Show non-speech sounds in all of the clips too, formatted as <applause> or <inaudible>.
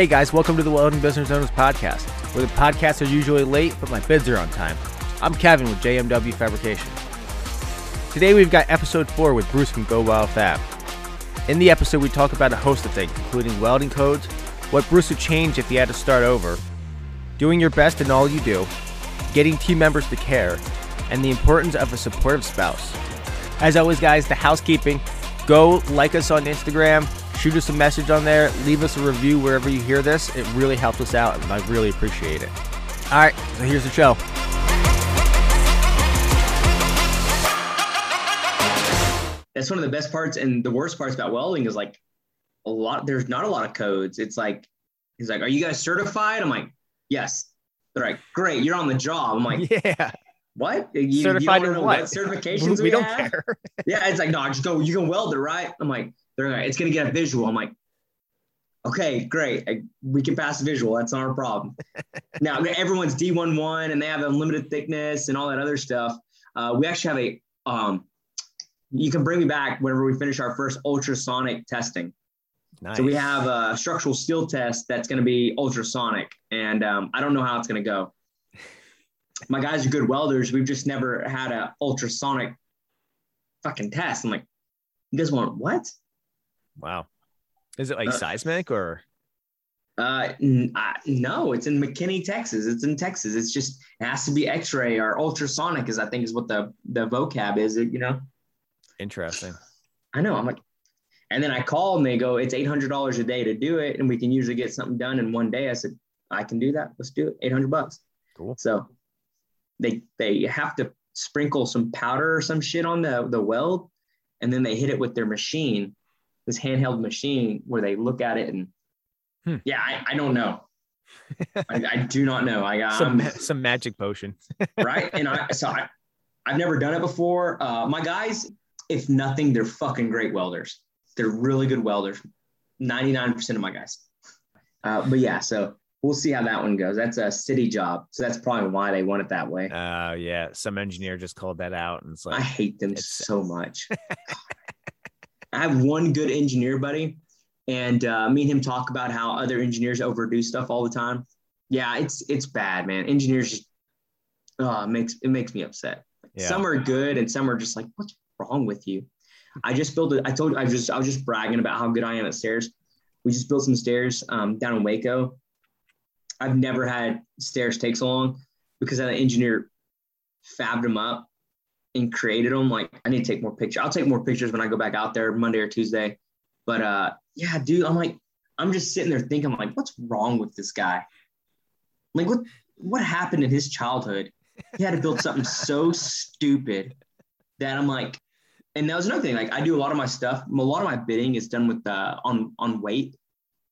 Hey guys, welcome to the Welding Business Owners Podcast, where the podcasts are usually late, but my bids are on time. I'm Kevin with JMW Fabrication. Today we've got episode 4 with Bruce from Go Wild Fab. In the episode, we talk about a host of things, including welding codes, what Bruce would change if he had to start over, doing your best in all you do, getting team members to care, and the importance of a supportive spouse. As always, guys, the housekeeping go like us on Instagram, shoot us a message on there, leave us a review wherever you hear this. It really helps us out, and I really appreciate it. All right, so here's the show. That's one of the best parts, and the worst parts about welding is like a lot. There's not a lot of codes. It's like he's like, "Are you guys certified?" I'm like, "Yes." They're like, "Great, you're on the job." I'm like, Yeah, "What? You, certified you in know what? certifications <laughs> we, we, don't have?" care. Yeah, it's like, no, just go. You can weld it, right? I'm like, they're like, it's gonna get a visual. I'm like, okay, great. I, we can pass the visual. That's not our problem. <laughs> now everyone's D1.1 and they have unlimited thickness and all that other stuff. Uh, we actually have a. Um, you can bring me back whenever we finish our first ultrasonic testing. Nice. So we have a structural steel test that's going to be ultrasonic, and um, I don't know how it's going to go. My guys are good welders. We've just never had a ultrasonic fucking test. I'm like, you guys want what? Wow. Is it like Uh, seismic or? Uh, n- no, it's in McKinney, Texas. It's in Texas. It's just it has to be X-ray or ultrasonic, is I think is what the the vocab is. You know, Interesting. I know. I'm like, and then I call and they go, it's eight hundred dollars a day to do it, and we can usually get something done in one day. I said, I can do that. Let's do it. Eight hundred bucks. Cool. So they they have to sprinkle some powder or some shit on the the weld, and then they hit it with their machine, this handheld machine where they look at it and Hmm. yeah, I, I don't know. I, I do not know. I got <laughs> Some some magic potion. <laughs> right, and I so I I've never done it before. Uh, my guys, if nothing, they're fucking great welders. They're really good welders. Ninety nine percent of my guys. Uh, but yeah, so we'll see how that one goes. That's a city job, so that's probably why they want it that way. Oh yeah, some engineer just called that out, and it's like I hate them so much. <laughs> I have one good engineer buddy, and uh, me and him talk about how other engineers overdo stuff all the time. Yeah, it's it's bad, man. Engineers just it makes it makes me upset. yeah, Some are good, and some are just like, what's wrong with you? I just built it. I told I just I was just bragging about how good I am at stairs. We just built some stairs um, down in Waco. I've never had stairs take so long because that engineer fabbed them up and created them. Like I need to take more pictures. I'll take more pictures when I go back out there Monday or Tuesday. But uh, yeah, dude, I'm like, I'm just sitting there thinking, like, what's wrong with this guy? Like, what what happened in his childhood? He had to build something so stupid that I'm like, and that was another thing. Like, I do a lot of my stuff. A lot of my bidding is done with uh, on on weight.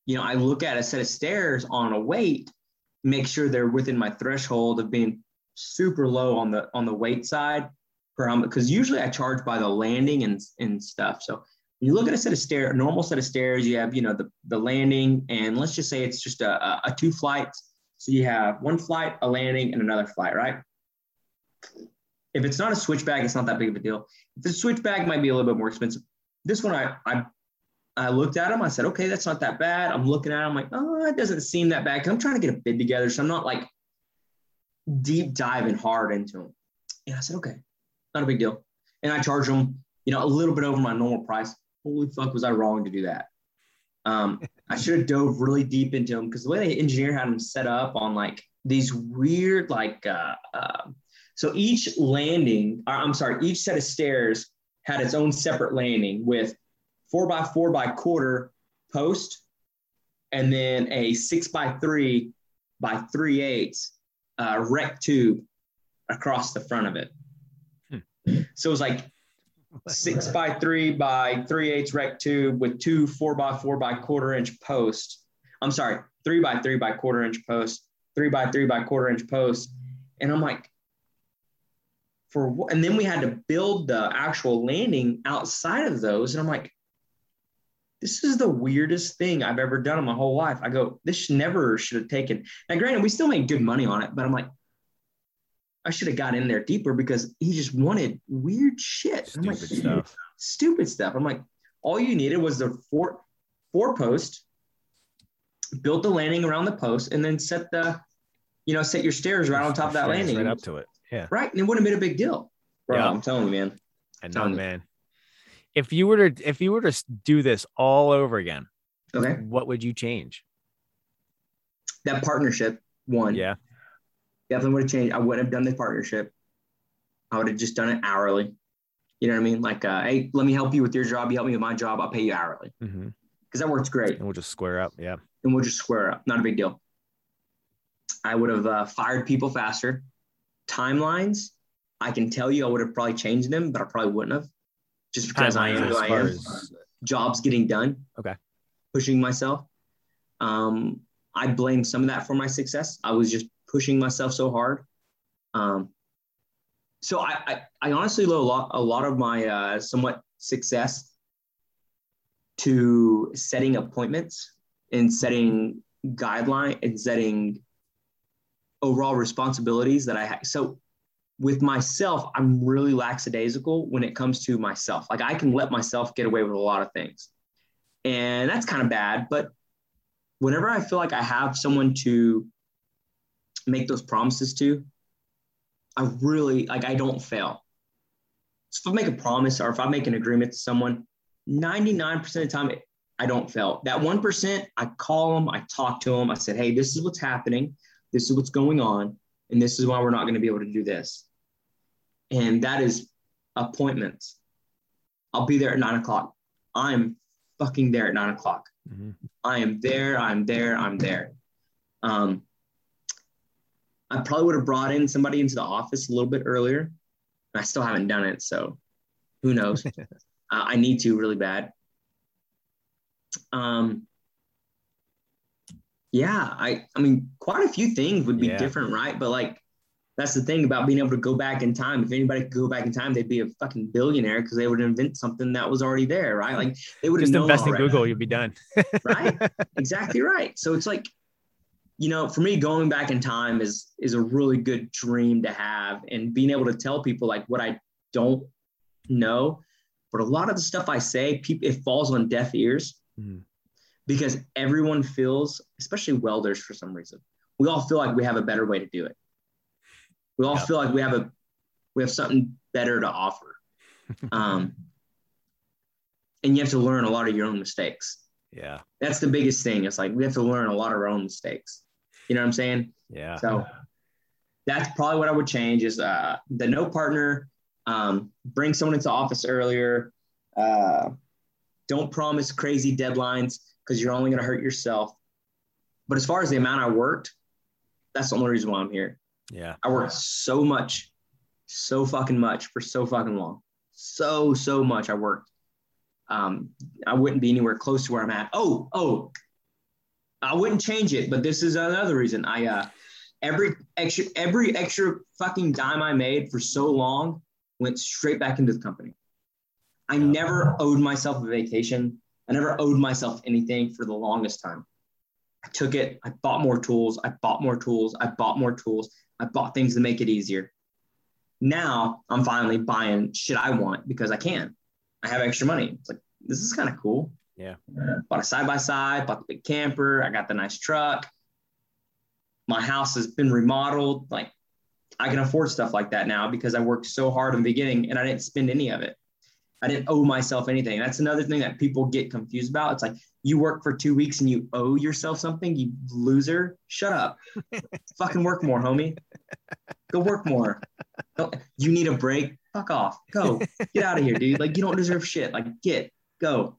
You know, I look at a set of stairs on a weight, make sure they're within my threshold of being super low on the on the weight side because usually I charge by the landing and and stuff. So you look at a set of stairs, a normal set of stairs, you have you know the the landing, and let's just say it's just a, a, a two flights. So you have one flight, a landing, and another flight, right? If it's not a switchback, it's not that big of a deal. If the switchback might be a little bit more expensive. This one, I I I looked at them. I said, okay, that's not that bad. I'm looking at them like, oh, it doesn't seem that bad. I'm trying to get a bid together, so I'm not like deep diving hard into them. And I said, okay, not a big deal. And I charged them, you know, a little bit over my normal price. Holy fuck, was I wrong to do that? Um, I should have dove really deep into them because the way the engineer had them set up on like these weird, like, uh, uh, so each landing, or I'm sorry, each set of stairs had its own separate landing with four by four by quarter post and then a six by three by three eighths uh, rec tube across the front of it. So it was like six by three by three eighths rec tube with two four by four by quarter inch posts. I'm sorry, three by three by quarter inch post, three by three by quarter inch post. And I'm like, for what? And then we had to build the actual landing outside of those. And I'm like, this is the weirdest thing I've ever done in my whole life. I go, this never should have taken. Now, granted, we still made good money on it, but I'm like, I should have got in there deeper because he just wanted weird shit. I'm like, Stupid stuff. Stupid stuff. I'm like, all you needed was the four four post build the landing around the post, and then set the, you know, set your stairs right on top of that landing. Right up to it. Yeah. Right. And it wouldn't have been a big deal. Bro, Yeah. I'm telling you, man. I know, Telling you. man. If you were to if you were to do this all over again, Okay. what would you change? That partnership, one. Yeah. Definitely would have changed. I wouldn't have done the partnership. I would have just done it hourly. You know what I mean? Like, uh, hey, let me help you with your job. You help me with my job. I'll pay you hourly hmm because that works great, And we'll just square up. Yeah. and we'll just square up. Not a big deal. I would have uh, fired people faster. Timelines, I can tell you, I would have probably changed them, but I probably wouldn't have, just because I am who I am. as- Jobs getting done. Okay. Pushing myself. Um, I blame some of that for my success. I was just pushing myself so hard. Um, so I, I, I honestly owe a lot, a lot of my uh, somewhat success to setting appointments and setting guideline and setting overall responsibilities that I have. So with myself, I'm really lackadaisical when it comes to myself. Like I can let myself get away with a lot of things. And that's kind of bad. But whenever I feel like I have someone to make those promises to, I really like I don't fail. So if I make a promise or if I make an agreement to someone, 99% of the time I don't fail. That 1%, I call them, I talk to them, I said, hey, this is what's happening, this is what's going on, and this is why we're not going to be able to do this. And that is appointments. I'll be there at nine o'clock. I'm fucking there at nine o'clock. Mhm. I am there, I'm there, I'm there. Um, I probably would have brought in somebody into the office a little bit earlier. I still haven't done it, so who knows? <laughs> uh, I need to really bad. Um, yeah, I, I mean, quite a few things would be Yeah. different, right? But like, that's the thing about being able to go back in time. If anybody could go back in time, they'd be a fucking billionaire because they would invent something that was already there, right? Like they would have Just known invest in Google, you'd be done. right? <laughs> exactly right. So it's like, you know, for me, going back in time is is a really good dream to have, and being able to tell people like what I don't know, but a lot of the stuff I say, people it falls on deaf ears Mhm. because everyone feels, especially welders, for some reason, we all feel like we have a better way to do it. We all Yeah. feel like we have a we have something better to offer. <laughs> Um, and you have to learn a lot of your own mistakes Yeah. that's the biggest thing. It's like we have to learn a lot of our own mistakes. You know what I'm saying? Yeah. So that's probably what I would change is uh, the no partner, um, bring someone into office earlier. Uh, don't promise crazy deadlines because you're only going to hurt yourself. But as far as the amount I worked, that's the only reason why I'm here. Yeah. I worked so much, so fucking much for so fucking long. So, so much I worked. Um, I wouldn't be anywhere close to where I'm at. Oh, oh, I wouldn't change it, but this is another reason. I uh every extra every extra fucking dime I made for so long went straight back into the company. I never owed myself a vacation. I never owed myself anything for the longest time. I took it, I bought more tools, I bought more tools, I bought more tools, I bought things to make it easier. Now I'm finally buying shit I want because I can. I have extra money. It's like, this is kind of cool. Yeah. Bought a side by side, bought the big camper, I got the nice truck. My house has been remodeled. Like, I can afford stuff like that now because I worked so hard in the beginning and I didn't spend any of it. I didn't owe myself anything. That's another thing that people get confused about. It's like you work for two weeks and you owe yourself something, you loser. Shut up. <laughs> Fucking work more, homie. Go work more. Don't- you need a break. Fuck off. Go. Get out of here, dude. Like you don't deserve shit. Like get, go.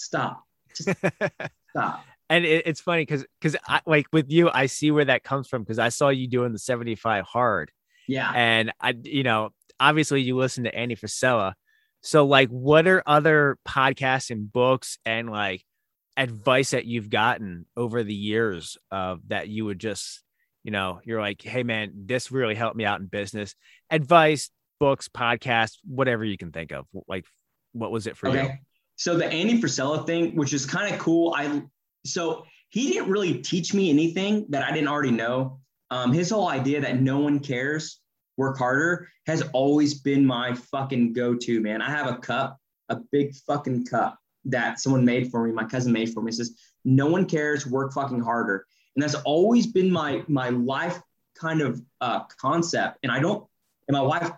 Stop. Just <laughs> stop. and it, it's funny because because I like with you, I see where that comes from because I saw you doing the 75 hard. Yeah. And I, you know, obviously you listen to Andy Frisella. So, like, what are other podcasts and books and like advice that you've gotten over the years uh, that you would just, you know, you're like, hey, man, this really helped me out in business? Advice, books, podcasts, whatever you can think of. Like, what was it for you? So the Andy Frisella thing, which is kind of cool. I so he didn't really teach me anything that I didn't already know. Um, his whole idea that no one cares, work harder, has always been my fucking go-to, man. I have a cup, a big fucking cup that someone made for me, my cousin made for me. It says, "No one cares. Work fucking harder." And that's always been my my life kind of uh, concept. And I don't. And my wife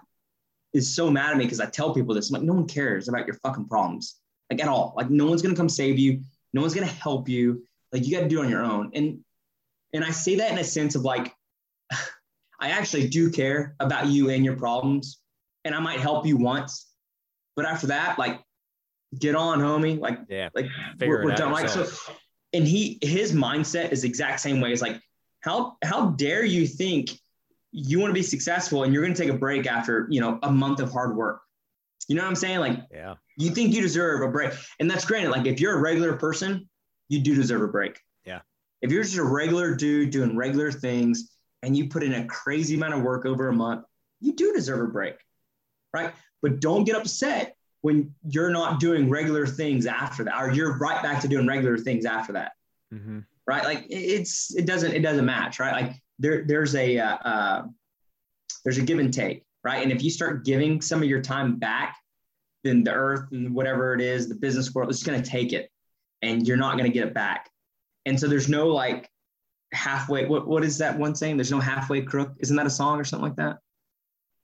is so mad at me because I tell people this. I'm like, no one cares about your fucking problems, like at all. Like no one's gonna come save you. No one's gonna help you. Like you got to do it on your own. And and I say that in a sense of like, <sighs> I actually do care about you and your problems, and I might help you once, but after that, like, get on, homie. Like, Yeah. like we're, we're done. Like so, and he his mindset is the exact same way. It's like, how how dare you think you want to be successful and you're going to take a break after you know a month of hard work? You know what I'm saying? Like, Yeah. You think you deserve a break, and that's granted. Like, if you're a regular person, you do deserve a break. Yeah. If you're just a regular dude doing regular things and you put in a crazy amount of work over a month, you do deserve a break, right? But don't get upset when you're not doing regular things after that, or you're right back to doing regular things after that, hmm right? Like it's it doesn't it doesn't match, right? Like there there's a uh, uh, there's a give and take, right? And if you start giving some of your time back, then the earth and whatever it is, the business world is going to take it, and you're not going to get it back. And so there's no like halfway. What what is that one saying? There's no halfway crook. Isn't that a song or something like that?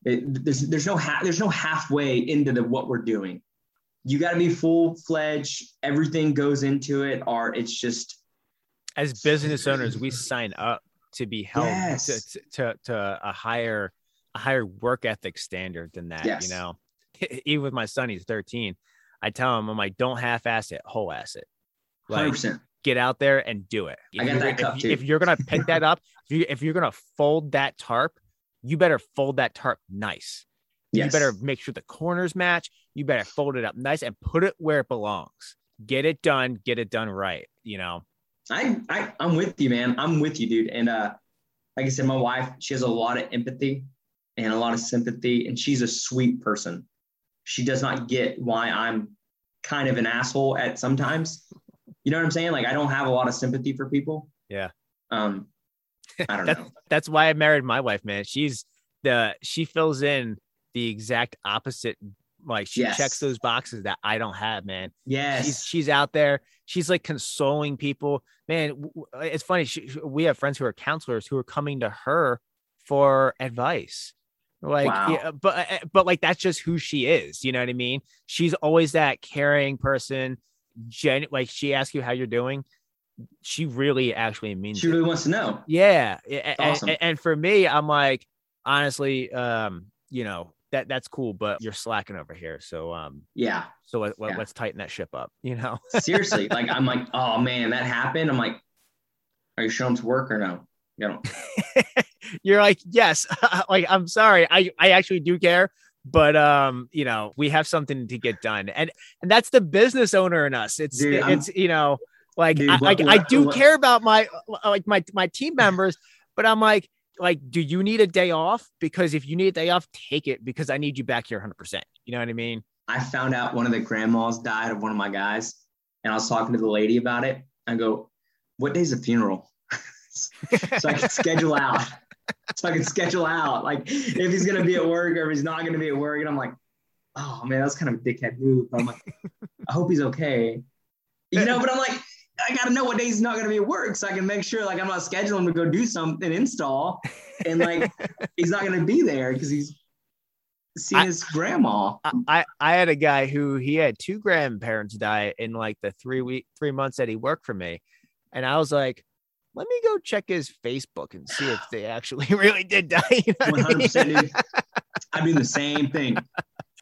It, there's there's no ha- there's no halfway into the what we're doing. You got to be full fledged. Everything goes into it, or it's just As business owners, we sign up to be held Yes. to, to to a higher a higher work ethic standard than that. Yes. You know, <laughs> even with my son, he's 13. I tell him, I'm like, don't half-ass it, whole-ass it. hundred Like, percent. get out there and do it. I got that if, cup, too. if you're gonna pick that up, <laughs> if you if you're gonna fold that tarp, you better fold that tarp nice. Yes. You better make sure the corners match. You better fold it up nice and put it where it belongs. Get it done. Get it done right. You know. I, I I'm with you, man. I'm with you, dude. And uh, like I said, my wife, she has a lot of empathy and a lot of sympathy, and she's a sweet person. She does not get why I'm kind of an asshole at sometimes. You know what I'm saying? Like I don't have a lot of sympathy for people. Yeah. Um, <laughs> I don't That's know. that's why I married my wife, man. She's the she fills in the exact opposite. Like she Yes. checks those boxes that I don't have, man. Yes. She's she's out there. She's like consoling people. Man, it's funny. She- we have friends who are counselors who are coming to her for advice. Like, Wow. yeah, but uh, but like that's just who she is. You know what I mean? She's always that caring person. Gen, like she asks you how you're doing. She really actually means she it. really wants to know. Yeah, a- a- awesome. and, and for me, I'm like, honestly, um, you know that that's cool, but you're slacking over here. So um, Yeah. so let, Yeah. let's tighten that ship up. You know. <laughs> Seriously. like I'm <laughs> like, oh man, that happened. I'm like, are you showing to work or no? You know, <laughs> you're like, yes, <laughs> like I'm sorry, I I actually do care, but um, you know, we have something to get done, and and that's the business owner in us. It's Dude, I'm- it's you know, like Dude, I, what- like I what- do what- care about my like my my team members, but I'm like. Like, do you need a day off? Because if you need a day off, take it because I need you back here 100%. You know what I mean? I found out one of the grandmas died of one of my guys, and I was talking to the lady about it. I go, "What day's the funeral?" <laughs> so I can schedule out. So I can schedule out, like if he's gonna be at work or if he's not gonna be at work. And I'm like, "Oh man, that's kind of a dickhead move." But I'm like, I hope he's okay. You know, but I'm like, I gotta know what day he's not gonna be at work so I can make sure like I'm not scheduling to go do something install, and like he's not gonna be there because he's seeing I- his grandma. I, I I had a guy who he had two grandparents die in like the three week three months that he worked for me, and I was like, let me go check his Facebook and see if <sighs> they actually <laughs> really did die. You know what I mean? <laughs> I'm the same thing.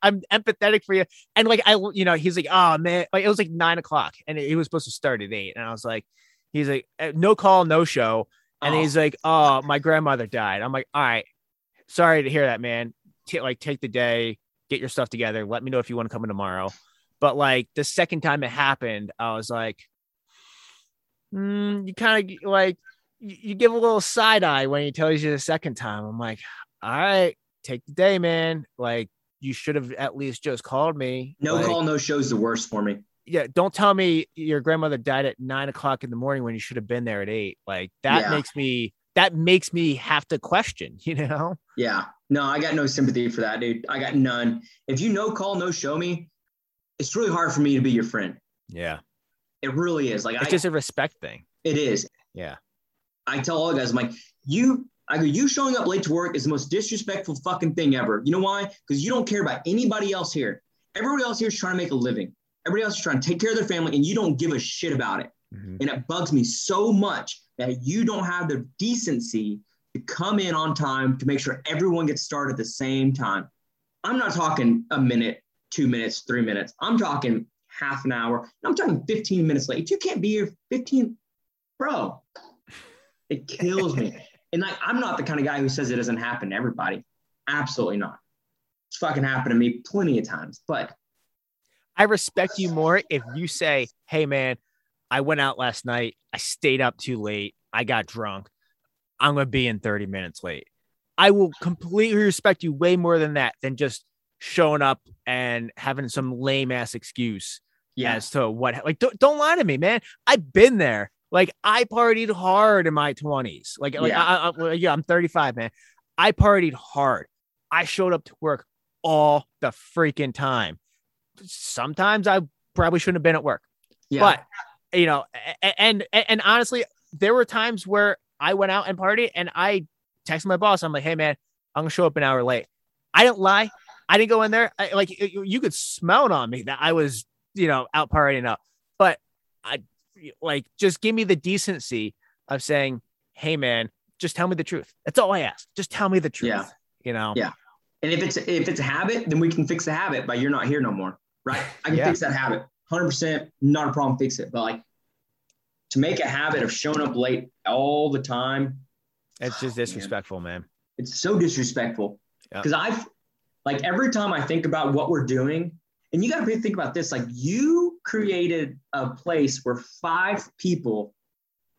I'm empathetic for you, and like I, you know, he's like, oh man, like it was like nine o'clock, and he was supposed to start at eight, and I was like, he's like, "Uh, no call, no show, and Oh, he's like, oh, my grandmother died. I'm like, all right, sorry to hear that, man. Ta- like take the day, get your stuff together. Let me know if you want to come in tomorrow. But like the second time it happened, I was like, mm, you kind of like you, you give a little side eye when he tells you the second time. I'm like, all right, take the day, man. Like you should have at least just called me. no Like, call, no show is the worst for me. Yeah, don't tell me your grandmother died at nine o'clock in the morning when you should have been there at eight. Like that Yeah. makes me that makes me have to question, <laughs> you know? Yeah. No, I got no sympathy for that, dude. I got none. If you no call, no show me, it's really hard for me to be your friend. Yeah. It really is. Like It's I, just a respect thing. it is. Yeah. I tell all the guys, I'm like, you, I go, you showing up late to work is the most disrespectful fucking thing ever. You know why? Because you don't care about anybody else here. Everybody else here is trying to make a living. Everybody else is trying to take care of their family, and you don't give a shit about it. Mhm. And it bugs me so much that you don't have the decency to come in on time to make sure everyone gets started at the same time. I'm not talking a minute, two minutes, three minutes. I'm talking half an hour. I'm talking 15 minutes late. If you can't be here 15, bro, it kills me. <laughs> And like, I'm not the kind of guy who says it doesn't happen to everybody. Absolutely not. It's fucking happened to me plenty of times. But I respect you more if you say, "Hey, man, I went out last night. I stayed up too late. I got drunk. I'm gonna be in 30 minutes late." I will completely respect you way more than that than just showing up and having some lame ass excuse yeah, as to what. Like, don't, don't lie to me, man. I've been there. Like, I partied hard in my 20s. Like, like Yeah. I, I, yeah i'm 35, man. I partied hard. I showed up to work all the freaking time. Sometimes I probably shouldn't have been at work. yeah, But you know, and, and and honestly, there were times where I went out and party, and I texted my boss. I'm like, "Hey, man, I'm gonna show up an hour late." I didn't lie. I didn't go in there. I, like you, you could smell it on me that I was, you know, out partying up. But I like just give me the decency of saying, "Hey, man, just tell me the truth." That's all I ask. Just tell me the truth. Yeah. You know. Yeah. And if it's if it's a habit, then we can fix the habit But you're not here no more, right? I can Yeah. fix that habit, hundred percent, not a problem. Fix it, but like to make a habit of showing up late all the time, It's just ah, disrespectful, man. it's so disrespectful. Yeah. Because I've like every time I think about what we're doing, and you got to think about this: like you created a place where five people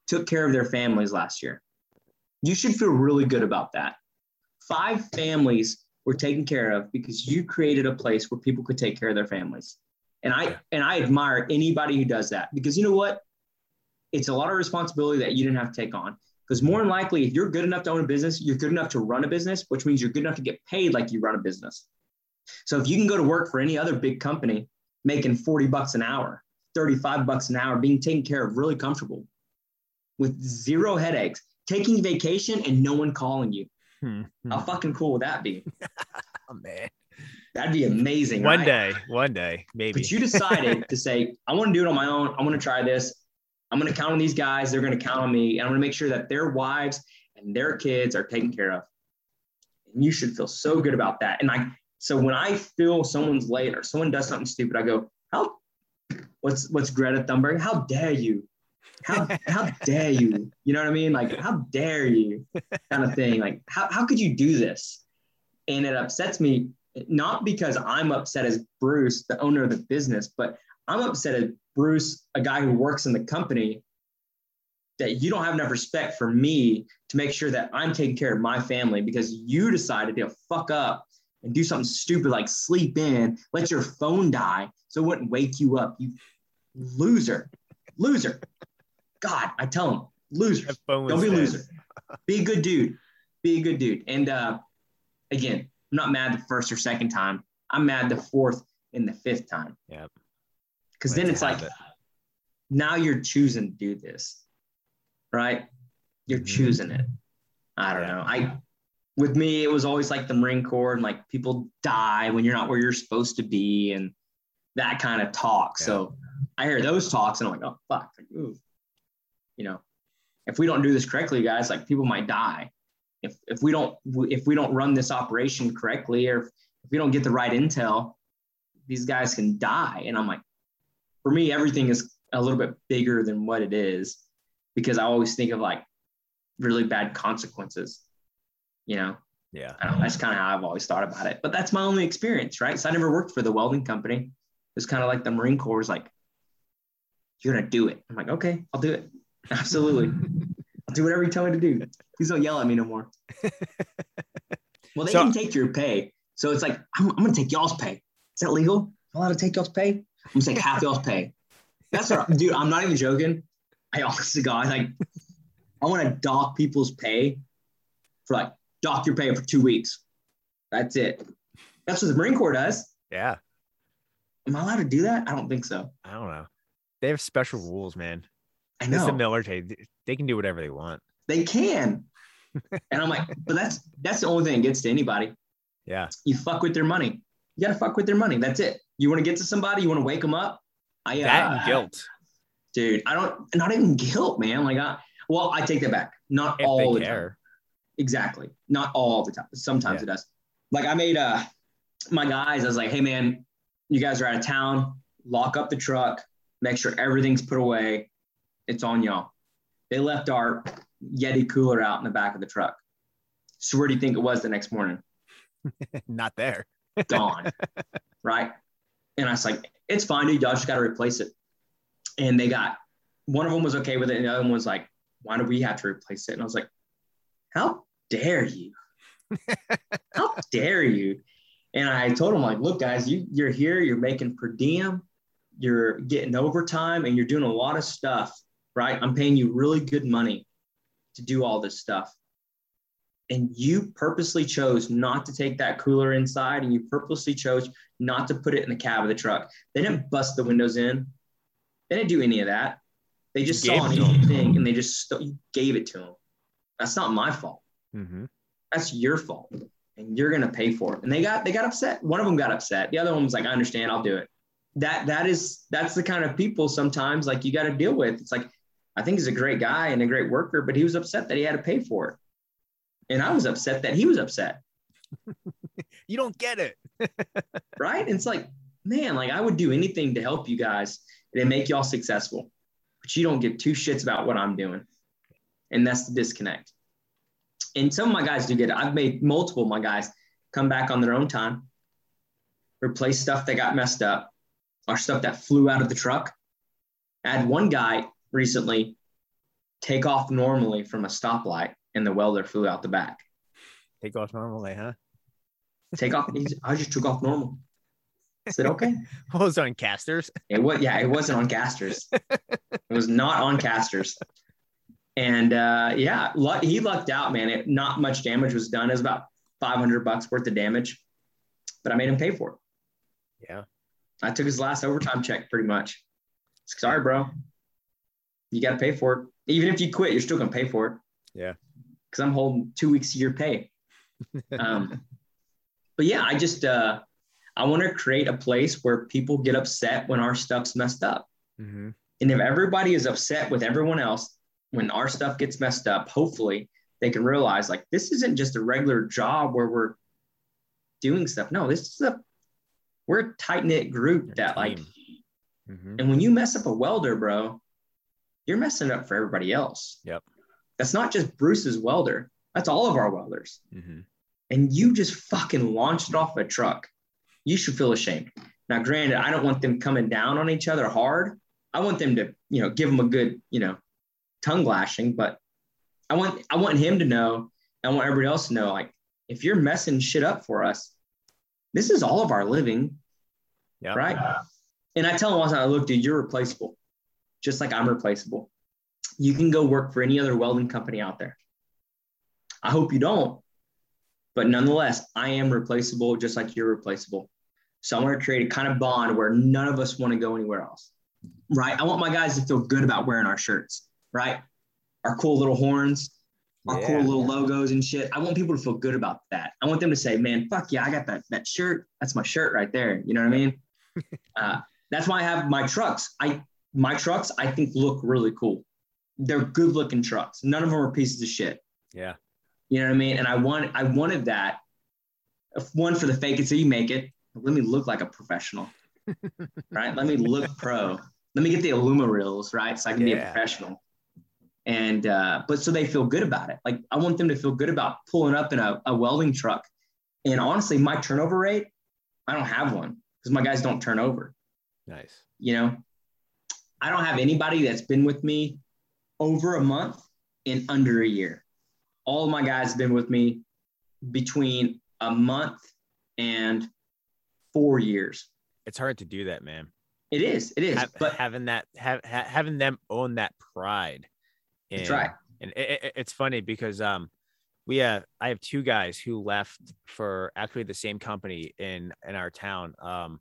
took care of their families last year. You should feel really good about that. Five families were taken care of because you created a place where people could take care of their families. And I and I admire anybody who does that because you know what? It's a lot of responsibility that you didn't have to take on. Because more than likely, if you're good enough to own a business, you're good enough to run a business, which means you're good enough to get paid like you run a business. So if you can go to work for any other big company making 40 bucks an hour, 35 bucks an hour, being taken care of really comfortable with zero headaches, taking vacation and no one calling you. Hmm. How fucking cool would that be? <laughs> Oh, man. That'd be amazing. One right? day, one day, maybe. But you decided to say, I want to do it on my own. I want to try this. I'm going to count on these guys. They're going to count on me. And I'm going to make sure that their wives and their kids are taken care of. And you should feel so good about that. And I, so when I feel someone's late or someone does something stupid, I go, how, what's, what's Greta Thunberg? How dare you? How, how dare you? You know what I mean? Like, how dare you? Kind of thing. Like, how, how could you do this? And it upsets me not because I'm upset as Bruce, the owner of the business, but I'm upset Bruce, a guy who works in the company, that you don't have enough respect for me to make sure that I'm taking care of my family because you decided to fuck up and do something stupid like sleep in, let your phone die so it wouldn't wake you up. You loser, loser. God, I tell him, loser. That phone was Don't be a dead. loser. Be a good dude. Be a good dude. And uh, again, I'm not mad the first or second time. I'm mad the fourth and the fifth time. Yep. Because then it's like, habit. now you're choosing to do this, right? You're Mhm. choosing it. I don't Yeah. know. I, with me, it was always like the Marine Corps and like people die when you're not where you're supposed to be and that kind of talk. Yeah. So I hear those talks and I'm like, oh fuck, like, ooh. you know, if we don't do this correctly, guys, like people might die. If if we don't if we don't run this operation correctly or if we don't get the right intel, these guys can die. And I'm like, for me, everything is a little bit bigger than what it is because I always think of like really bad consequences. You know, Yeah. I don't know, that's kind of how I've always thought about it. But that's my only experience, right? So I never worked for the welding company. It's kind of like the Marine Corps is like, you're gonna do it. I'm like, okay, I'll do it. <laughs> Absolutely. I'll do whatever you tell me to do. Please don't yell at me no more. <laughs> well, they So- can take your pay. So it's like, I'm, I'm gonna take y'all's pay. Is that legal? Am I allowed to take y'all's pay? I'm gonna take half y'all's pay. That's what, dude. I'm not even joking. I honestly God, like, I want to dock people's pay for like dock your pay for two weeks. That's it. That's what the Marine Corps does. Yeah. Am I allowed to do that? I don't think so. I don't know. They have special rules, man. I It's the military. They can do whatever they want. they can. <laughs> and I'm like, but that's that's the only thing that gets to anybody. Yeah. You fuck with their money. You gotta fuck with their money. That's it. You want to get to somebody. You want to wake them up. I That uh, and guilt. dude. I don't. Not even guilt, man. Like, I, well, I take that back. Not If all the time. Exactly. Not all the time. Sometimes Yeah. it does. Like I made uh my guys, I was like, hey man, you guys are out of town, lock up the truck, make sure everything's put away. It's on y'all. They left our Yeti cooler out in the back of the truck. So where do you think it was the next morning? <laughs> Not there. Gone. right. And I was like, it's fine, dude. Y'all just gotta replace it. And they got one of them was okay with it, and the other one was like, why do we have to replace it? And I was like, how dare you? <laughs> How dare you? And I told him, like, look, guys, you you're here, you're making per diem, you're getting overtime, and you're doing a lot of stuff, right? I'm paying you really good money to do all this stuff. And you purposely chose not to take that cooler inside, and you purposely chose not to put it in the cab of the truck. They didn't bust the windows in. They didn't do any of that. They just You saw an easy thing and they just st- you gave it to them. That's not my fault Mm-hmm. that's your fault and you're gonna pay for it and they got they got upset one of them got upset the other one was like i understand i'll do it that that is that's the kind of people sometimes like you got to deal with it's like i think he's a great guy and a great worker but he was upset that he had to pay for it and i was upset that he was upset. <laughs> You don't get it. <laughs> right? And it's like man like i would do anything to help you guys and make y'all successful but you don't give two shits about what i'm doing. And that's the disconnect. And some of my guys do get it. I've made multiple of my guys come back on their own time replace stuff that got messed up or stuff that flew out of the truck. I had one guy recently take off normally from a stoplight and the welder flew out the back Take off normally, huh? take off i just took off normal i said okay <laughs> What was on casters? It was yeah, it wasn't on casters. it was not on casters. And uh, yeah, luck, he lucked out, man. It, not much damage was done. It was about 500 bucks worth of damage, but I made him pay for it. Yeah. I took his last overtime check pretty much. Sorry, bro. You got to pay for it. Even if you quit, you're still going to pay for it. Yeah. Because I'm holding two weeks of your pay. <laughs> um, but yeah, I just, uh, I want to create a place where people get upset when our stuff's messed up. Mm-hmm. And if everybody is upset with everyone else when our stuff gets messed up, hopefully they can realize like this isn't just a regular job where we're doing stuff. No, this is a we're a tight knit group that like, Mm-hmm. and when you mess up a welder, bro, you're messing it up for everybody else. Yep. That's not just Bruce's welder. That's all of our welders. Mm-hmm. And you just fucking launched it off a truck. You should feel ashamed. Now, granted, I don't want them coming down on each other hard. I want them to, you know, give them a good, you know, tongue lashing. But I want, I want him to know. I want everybody else to know, like, if you're messing shit up for us, this is all of our living, Yeah. right? And I tell him time, look, dude, you're replaceable, just like I'm replaceable. You can go work for any other welding company out there. I hope you don't, but nonetheless, I am replaceable, just like you're replaceable. So I want to create a kind of bond where none of us want to go anywhere else, right? I want my guys to feel good about wearing our shirts, right? Our cool little horns, our cool Yeah. little logos and shit. I want people to feel good about that. I want them to say, "Man, fuck yeah, I got that that shirt. That's my shirt right there." You know what I mean? <laughs> uh, that's why I have my trucks. I my trucks I think look really cool. They're good looking trucks. None of them are pieces of shit. Yeah. You know what I mean? And I want I wanted that. One for the fake it so you make it. Let me look like a professional. <laughs> right? Let me look pro. Let me get the Illuma reels, right? So I can be a professional. And uh, but so they feel good about it. Like I want them to feel good about pulling up in a, a welding truck. And honestly, my turnover rate, I don't have one because my guys don't turn over Nice. you know i don't have anybody that's been with me over a month in under a year all of my guys have been with me between a month and four years It's hard to do that, man. it is it is but having that, have, ha- having them own that pride. that's right And it, it, it's funny because um, we have I have two guys who left for actually the same company in in our town. Um,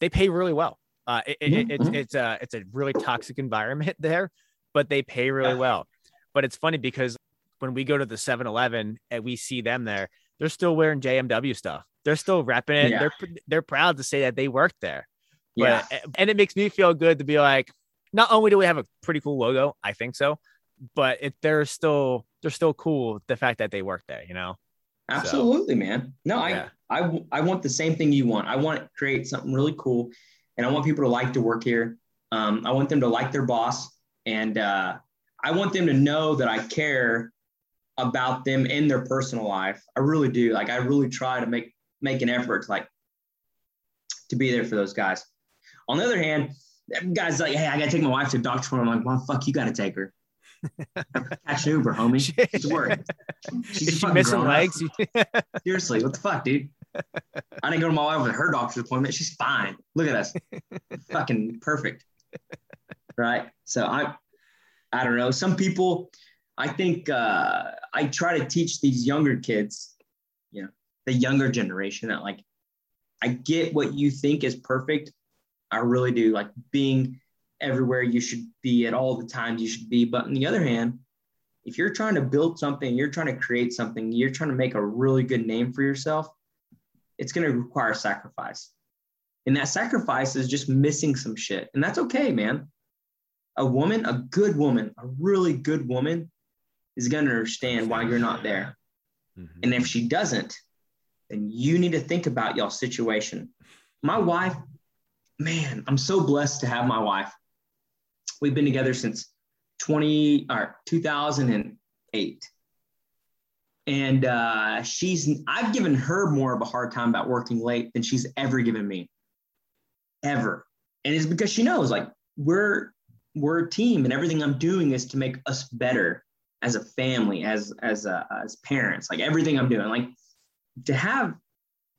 they pay really well. Uh, it, it, Mhm, it's mhm. it's a it's a really toxic environment <laughs> there, but they pay really Yeah. well. But it's funny because when we go to the 7-Eleven and we see them there, they're still wearing JMW stuff. They're still repping it. Yeah. They're they're proud to say that they worked there. Yeah. And it makes me feel good to be like, not only do we have a pretty cool logo, I think so, but it they're still they're still cool the fact that they work there, you know. Absolutely, man. No, I, Yeah. I, w- I want the same thing you want. I want to create something really cool, and I want people to like to work here. Um, I want them to like their boss, and uh, I want them to know that I care about them in their personal life. I really do. Like, I really try to make make an effort to like to be there for those guys. On the other hand, guys like, hey, I gotta take my wife to the doctor. I'm like, well, fuck, you gotta take her. <laughs> Catch an Uber, homie. She's work. <laughs> She's Is she missing legs? <laughs> Seriously, what the fuck, dude? I didn't go to my wife with her doctor's appointment. She's fine. Look at us. Fucking perfect. Right. So I I don't know. Some people, I think uh I try to teach these younger kids, you know, the younger generation that like I get what you think is perfect. I really do. Like being everywhere you should be at all the times you should be. But on the other hand, if you're trying to build something, you're trying to create something, you're trying to make a really good name for yourself, it's going to require sacrifice. And that sacrifice is just missing some shit. And that's okay, man. A woman, a good woman, a really good woman is going to understand why you're not there. Mhm. And if she doesn't, then you need to think about y'all's situation. My wife, man, I'm so blessed to have my wife. We've been together since 20 or 2008. And uh, she's, I've given her more of a hard time about working late than she's ever given me, ever. And it's because she knows, like, we're we're a team, and everything I'm doing is to make us better as a family, as as uh, as parents. Like everything I'm doing, like to have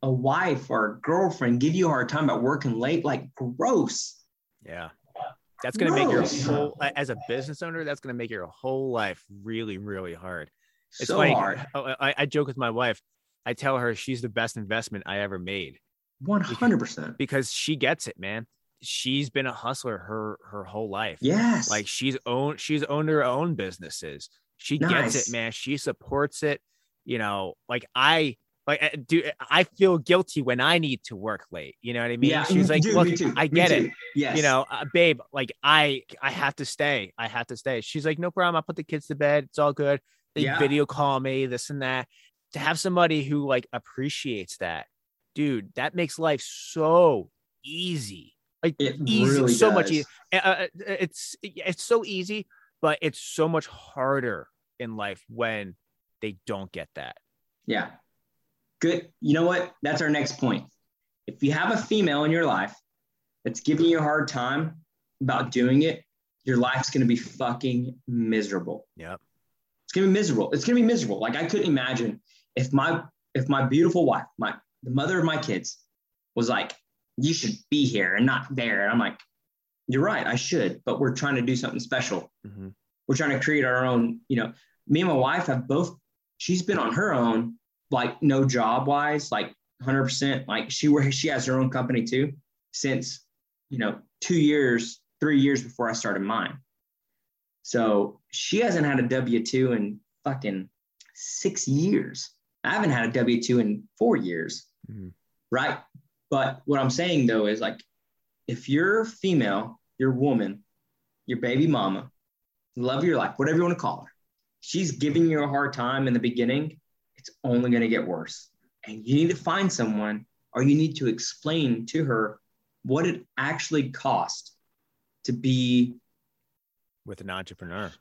a wife or a girlfriend give you a hard time about working late, like gross. Yeah. That's gonna make your whole as a business owner, that's gonna make your whole life really, really hard. It's so like hard. oh, I, I joke with my wife. I tell her she's the best investment I ever made One hundred percent. because she gets it, man. She's been a hustler her her whole life. Yes. Like she's owned she's owned her own businesses. She gets it, man. She supports it. You know, like I like I- do I feel guilty when I need to work late. You know what I mean? yeah. She's like, look. I get it. Yes. you know, uh, babe, like I, I have to stay. I have to stay. She's like, no problem. I'll put the kids to bed. It's all good. They Yeah. video call me, this and that. To have somebody who like appreciates that, dude, that makes life so easy. Like It easy, really so much does. easier. Uh, eh, eh, it's it's so easy, but it's so much harder in life when they don't get that. Yeah. Good. You know what? That's our next point. If you have a female in your life that's giving you a hard time about doing it, your life's going to be fucking miserable. Yep. It's going to be miserable. It's going to be miserable. Like I couldn't imagine if my if my beautiful wife, my the mother of my kids was like, "You should be here and not there." And I'm like, "You're right. I should, but we're trying to do something special." Mhm. we're trying to create our own you know me and my wife have both she's been on her own like no job wise like 100% like she where she has her own company too since you know two years three years before i started mine so she hasn't had a w2 in fucking six years i haven't had a w2 in four years Mhm. right but what i'm saying though is like if you're female your woman your baby mama love your life, whatever you want to call her. She's giving you a hard time in the beginning. It's only going to get worse. And you need to find someone or you need to explain to her what it actually cost to be, With an entrepreneur,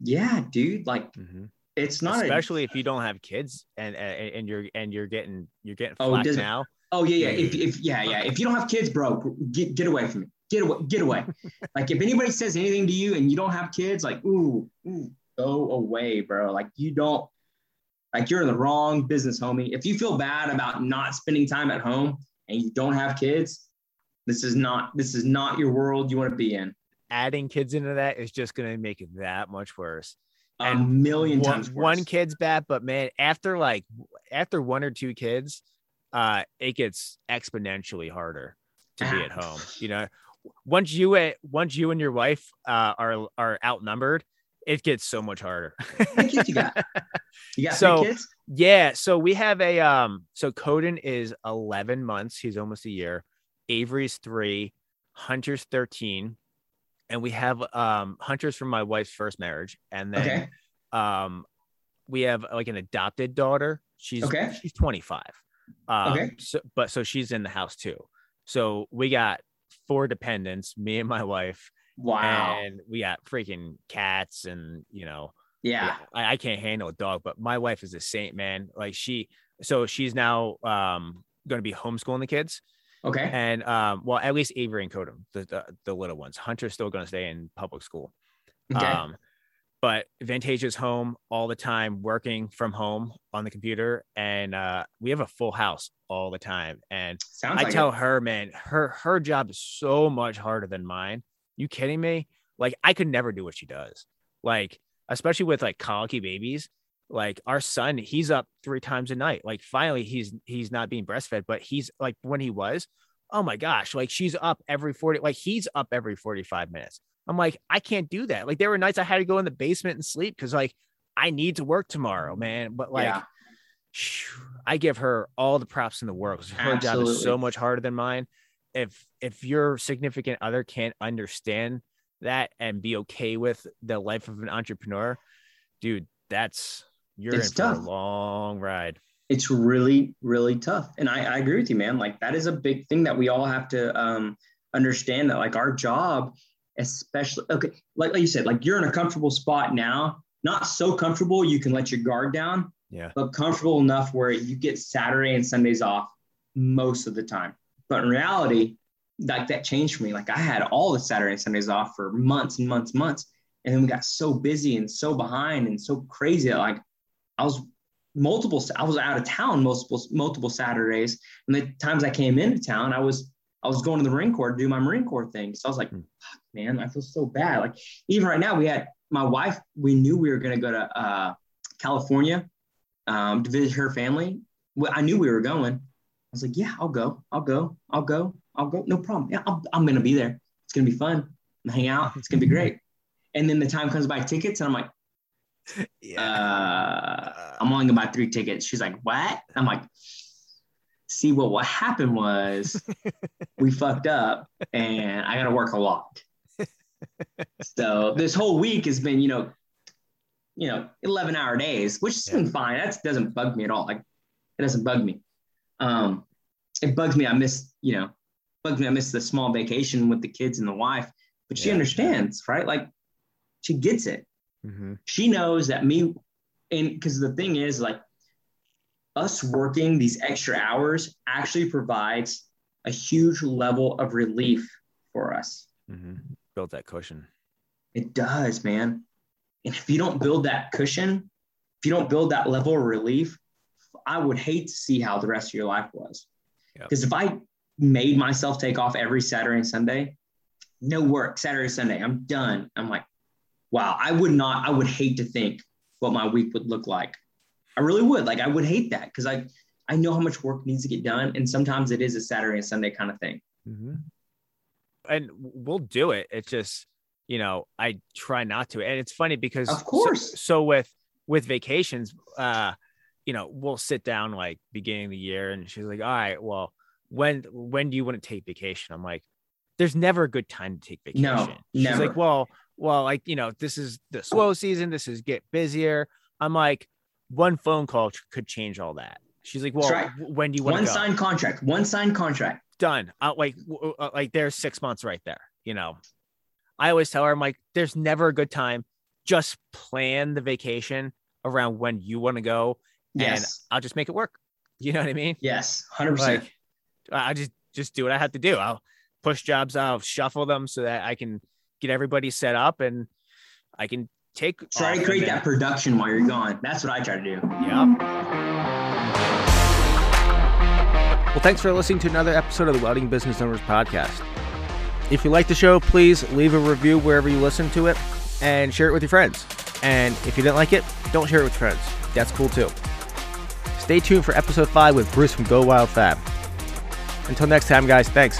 yeah, dude, like Mhm. it's not a, especially if you don't have kids and and and you're and you're getting you're getting Oh, flack now. Oh yeah, yeah. If, if yeah, yeah. If you don't have kids, bro, get, get away from me. Get away, get away. <laughs> like if anybody says anything to you and you don't have kids, like, ooh, ooh, go away, bro. Like you don't like you're in the wrong business, homie. If you feel bad about not spending time at home and you don't have kids, this is not this is not your world you want to be in. Adding kids into that is just gonna make it that much worse. A And million one, times worse. one kid's bad, but man, after like after one or two kids, uh, it gets exponentially harder to be at home. <sighs> You know, once you once you and your wife uh, are are outnumbered, it gets so much harder. Kids you got? <laughs> You got So- kids? Yeah, so we have a um so Coden is 11 months, he's almost a year. Avery's 3, Hunter's 13, and we have um Hunter's from my wife's first marriage and then Okay. um we have like an adopted daughter. She's Okay. she's 25. Um Okay. so but so she's in the house too. So we got four dependents, me and my wife, Wow. and we got freaking cats and you know yeah. I, I can't handle a dog, but my wife is a saint, man. Like she, so she's now um going to be homeschooling the kids, Okay. and um, well, at least Avery and Coden, the, the the little ones. Hunter's still going to stay in public school. Okay. Um, but Vantasia's home all the time, working from home on the computer, and uh, we have a full house all the time. And Sounds I like tell it. her, man, her her job is so much harder than mine. You kidding me? Like I could never do what she does. Like especially with like colicky babies. Like our son, he's up three times a night. Like finally, he's he's not being breastfed, but he's like when he was, oh my gosh, like she's up every forty, like he's up every forty five minutes. I'm like, I can't do that. Like there were nights I had to go in the basement and sleep because like I need to work tomorrow, man. But like yeah. I give her all the props in the world 'cause her job is so much harder than mine. If if your significant other can't understand that and be okay with the life of an entrepreneur, dude, that's you're It's in tough. for a long ride. it's really really tough and I, I agree with you man like that is a big thing that we all have to um understand that like our job especially okay like, like you said like you're in a comfortable spot now. Not so comfortable you can let your guard down Yeah. but comfortable enough where you get saturday and sundays off most of the time. But in reality like that changed for me. Like i had all the saturday and sundays off for months and months months and then we got so busy and so behind and so crazy that like i was multiple i was out of town multiple multiple saturdays. And the times i came into town i was i was going to the marine corps to do my marine corps thing. So i was like Hmm. "Fuck, man i feel so bad. Like even right now we had my wife we knew we were going to go to uh, california um, to visit her family. Well, i knew we were going. I was like yeah i'll go. I'll go. I'll go. I'll go. No problem. Yeah i'm, I'm going to be there. It's going to be fun. Hang out. It's going to be <laughs> great. And then the time comes by tickets and i'm like uh, I'm only gonna buy three tickets. She's like, what? I'm like, see what what happened was <laughs> we fucked up and I gotta work a lot. so this whole week has been, you know, you know, 11 hour days, which has been fine. That doesn't bug me at all. Like it doesn't bug me. Um, it bugs me. I miss, you know, bugs me. I miss the small vacation with the kids and the wife, but she Yeah. understands, right? Like she gets it Mhm. she knows that me and because the thing is like us working these extra hours actually provides a huge level of relief for us Mhm. Build that cushion. it does man and if you don't build that cushion if you don't build that level of relief i would hate to see how the rest of your life was Yep. because if i made myself take off every saturday and sunday no work saturday sunday i'm done i'm like wow i would not i would hate to think what my week would look like i really would like i would hate that because i i know how much work needs to get done and sometimes it is a saturday and sunday kind of thing Mhm. And we'll do it. It's just, you know, I try not to. And it's funny because Of so- course. So, with with vacations, uh, you know, we'll sit down like beginning of the year and she's like, All right, well, when when do you want to take vacation? I'm like, there's never a good time to take vacation. No, She's never. like, Well, well, like, you know, this is the slow season, this is get busier. I'm like, one phone call could change all that. She's like, Well, right. when do you want one to go? signed contract one signed contract done. Uh, like, w- uh, like there's six months right there. You know, I always tell her, I'm like, there's never a good time. Just plan the vacation around when you want to go, and I'll just make it work. <laughs> You know what I mean? yes 100% Like, I I just just do what I have to do. I'll push jobs, I'll shuffle them so that I can get everybody set up, and I can take. try to create then- that production while you're gone that's what i try to do Yeah. Well, thanks for listening to another episode of the Welding Business Owners Podcast. If you like the show, please leave a review wherever you listen to it and share it with your friends. And if you didn't like it, don't share it with friends. That's cool too. Stay tuned for episode 5 with Bruce from Go Wild Fab. Until next time, guys, thanks.